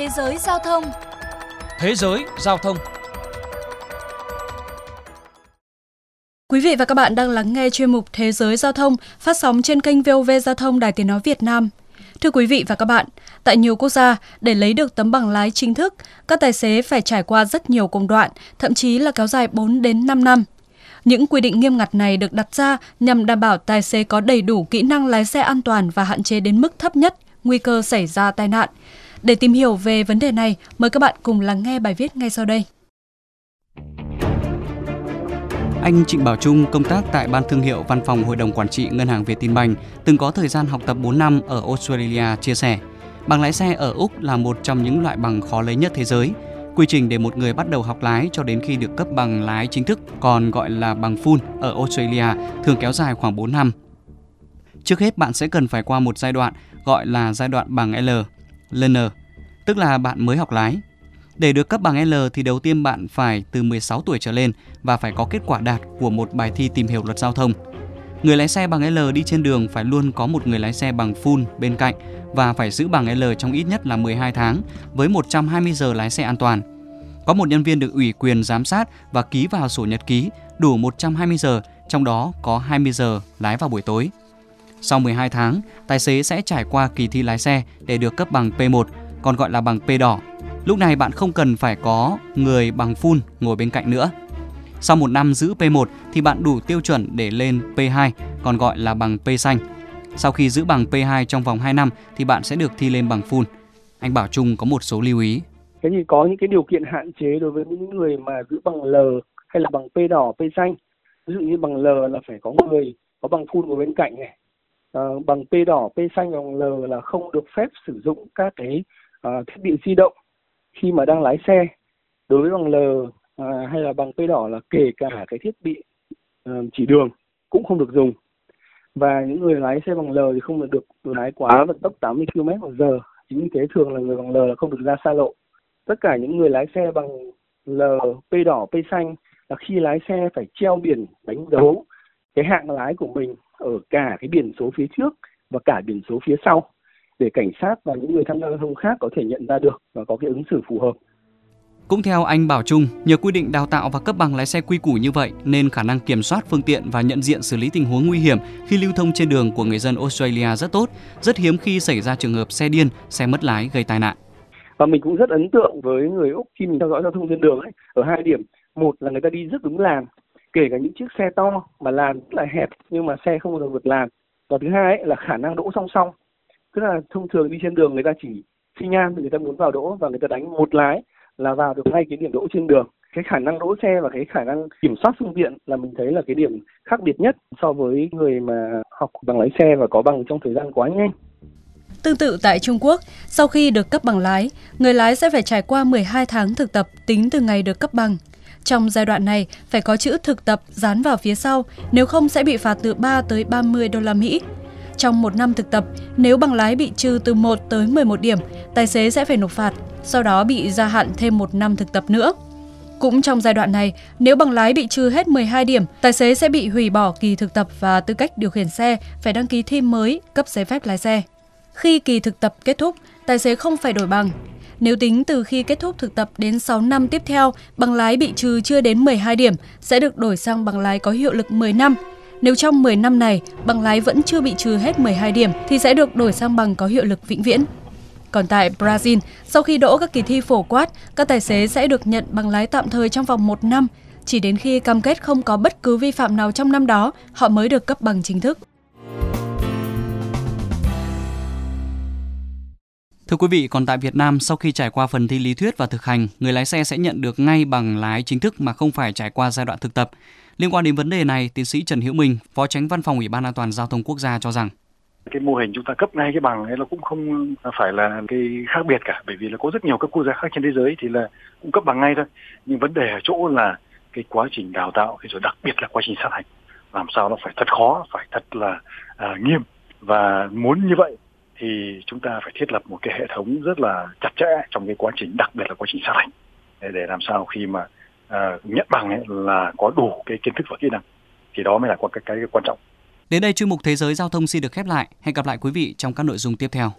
Thế giới giao thông Thế giới giao thông Quý vị và các bạn đang lắng nghe chuyên mục Thế giới giao thông phát sóng trên kênh VOV Giao thông Đài Tiếng Nói Việt Nam. Thưa quý vị và các bạn, tại nhiều quốc gia, để lấy được tấm bằng lái chính thức, các tài xế phải trải qua rất nhiều công đoạn, thậm chí là kéo dài 4 đến 5 năm. Những quy định nghiêm ngặt này được đặt ra nhằm đảm bảo tài xế có đầy đủ kỹ năng lái xe an toàn và hạn chế đến mức thấp nhất nguy cơ xảy ra tai nạn. Để tìm hiểu về vấn đề này, mời các bạn cùng lắng nghe bài viết ngay sau đây. Anh Trịnh Bảo Trung công tác tại Ban Thương hiệu Văn phòng Hội đồng Quản trị Ngân hàng Vietinbank, từng có thời gian học tập 4 năm ở Australia chia sẻ. Bằng lái xe ở Úc là một trong những loại bằng khó lấy nhất thế giới. Quy trình để một người bắt đầu học lái cho đến khi được cấp bằng lái chính thức, còn gọi là bằng full ở Australia, thường kéo dài khoảng 4 năm. Trước hết bạn sẽ cần phải qua một giai đoạn gọi là giai đoạn bằng L, learner, tức là bạn mới học lái. Để được cấp bằng L thì đầu tiên bạn phải từ 16 tuổi trở lên và phải có kết quả đạt của một bài thi tìm hiểu luật giao thông. Người lái xe bằng L đi trên đường phải luôn có một người lái xe bằng full bên cạnh và phải giữ bằng L trong ít nhất là 12 tháng với 120 giờ lái xe an toàn. Có một nhân viên được ủy quyền giám sát và ký vào sổ nhật ký đủ 120 giờ, trong đó có 20 giờ lái vào buổi tối. Sau 12 tháng, tài xế sẽ trải qua kỳ thi lái xe để được cấp bằng P1, còn gọi là bằng P đỏ. Lúc này bạn không cần phải có người bằng full ngồi bên cạnh nữa. Sau một năm giữ P1 thì bạn đủ tiêu chuẩn để lên P2, còn gọi là bằng P xanh. Sau khi giữ bằng P2 trong vòng 2 năm thì bạn sẽ được thi lên bằng full. Anh Bảo Trung có một số lưu ý. Thế thì có những cái điều kiện hạn chế đối với những người mà giữ bằng L hay là bằng P đỏ, P xanh. Ví dụ như bằng L là phải có người có bằng full ngồi bên cạnh này. Ờ, bằng P đỏ, P xanh bằng L là không được phép sử dụng các cái uh, thiết bị di động khi mà đang lái xe. Đối với bằng L uh, hay là bằng P đỏ là kể cả cái thiết bị uh, chỉ đường cũng không được dùng. Và những người lái xe bằng L thì không được lái quá vận tốc 80 km/h chính vì thế thường là người bằng L là không được ra xa lộ. Tất cả những người lái xe bằng L P đỏ P xanh là khi lái xe phải treo biển đánh dấu cái hạng lái của mình ở cả cái biển số phía trước và cả biển số phía sau để cảnh sát và những người tham gia giao thông khác có thể nhận ra được và có cái ứng xử phù hợp. Cũng theo anh Bảo Trung, nhờ quy định đào tạo và cấp bằng lái xe quy củ như vậy nên khả năng kiểm soát phương tiện và nhận diện xử lý tình huống nguy hiểm khi lưu thông trên đường của người dân Australia rất tốt, rất hiếm khi xảy ra trường hợp xe điên, xe mất lái gây tai nạn. Và mình cũng rất ấn tượng với người Úc khi mình theo dõi giao thông trên đường ấy, ở hai điểm. Một là người ta đi rất đúng làn, kể cả những chiếc xe to mà làn rất là hẹp nhưng mà xe không bao giờ vượt làn. Và thứ hai ấy, là khả năng đỗ song song. Tức là thông thường đi trên đường người ta chỉ xi nhan người ta muốn vào đỗ và người ta đánh một lái là vào được ngay cái điểm đỗ trên đường cái khả năng đỗ xe và cái khả năng kiểm soát phương tiện là mình thấy là cái điểm khác biệt nhất so với người mà học bằng lái xe và có bằng trong thời gian quá nhanh. Tương tự tại Trung Quốc, sau khi được cấp bằng lái, người lái sẽ phải trải qua 12 tháng thực tập tính từ ngày được cấp bằng. Trong giai đoạn này, phải có chữ thực tập dán vào phía sau, nếu không sẽ bị phạt từ 3 tới 30 đô la Mỹ. Trong một năm thực tập, nếu bằng lái bị trừ từ 1 tới 11 điểm, tài xế sẽ phải nộp phạt, sau đó bị gia hạn thêm một năm thực tập nữa. Cũng trong giai đoạn này, nếu bằng lái bị trừ hết 12 điểm, tài xế sẽ bị hủy bỏ kỳ thực tập và tư cách điều khiển xe, phải đăng ký thi mới, cấp giấy phép lái xe. Khi kỳ thực tập kết thúc, tài xế không phải đổi bằng. Nếu tính từ khi kết thúc thực tập đến 6 năm tiếp theo, bằng lái bị trừ chưa đến 12 điểm sẽ được đổi sang bằng lái có hiệu lực 10 năm. Nếu trong 10 năm này, bằng lái vẫn chưa bị trừ hết 12 điểm thì sẽ được đổi sang bằng có hiệu lực vĩnh viễn. Còn tại Brazil, sau khi đỗ các kỳ thi phổ quát, các tài xế sẽ được nhận bằng lái tạm thời trong vòng 1 năm. Chỉ đến khi cam kết không có bất cứ vi phạm nào trong năm đó, họ mới được cấp bằng chính thức. Thưa quý vị, còn tại Việt Nam, sau khi trải qua phần thi lý thuyết và thực hành, người lái xe sẽ nhận được ngay bằng lái chính thức mà không phải trải qua giai đoạn thực tập. Liên quan đến vấn đề này, tiến sĩ Trần Hữu Minh, Phó Tránh Văn phòng Ủy ban An toàn giao thông quốc gia cho rằng. Cái mô hình chúng ta cấp ngay cái bằng ấy nó cũng không phải là cái khác biệt cả bởi vì là có rất nhiều các quốc gia khác trên thế giới thì là cũng cấp bằng ngay thôi. Nhưng vấn đề ở chỗ là cái quá trình đào tạo thì rồi đặc biệt là quá trình sát hạch làm sao nó phải thật khó phải thật là à, nghiêm. Và muốn như vậy thì chúng ta phải thiết lập một cái hệ thống rất là chặt chẽ trong cái quá trình đặc biệt là quá trình sát hạch để, để làm sao khi mà uh, nhận bằng ấy là có đủ cái kiến thức và kỹ năng thì đó mới là cái, cái, cái quan trọng Đến đây chuyên mục Thế giới giao thông xin được khép lại. Hẹn gặp lại quý vị trong các nội dung tiếp theo.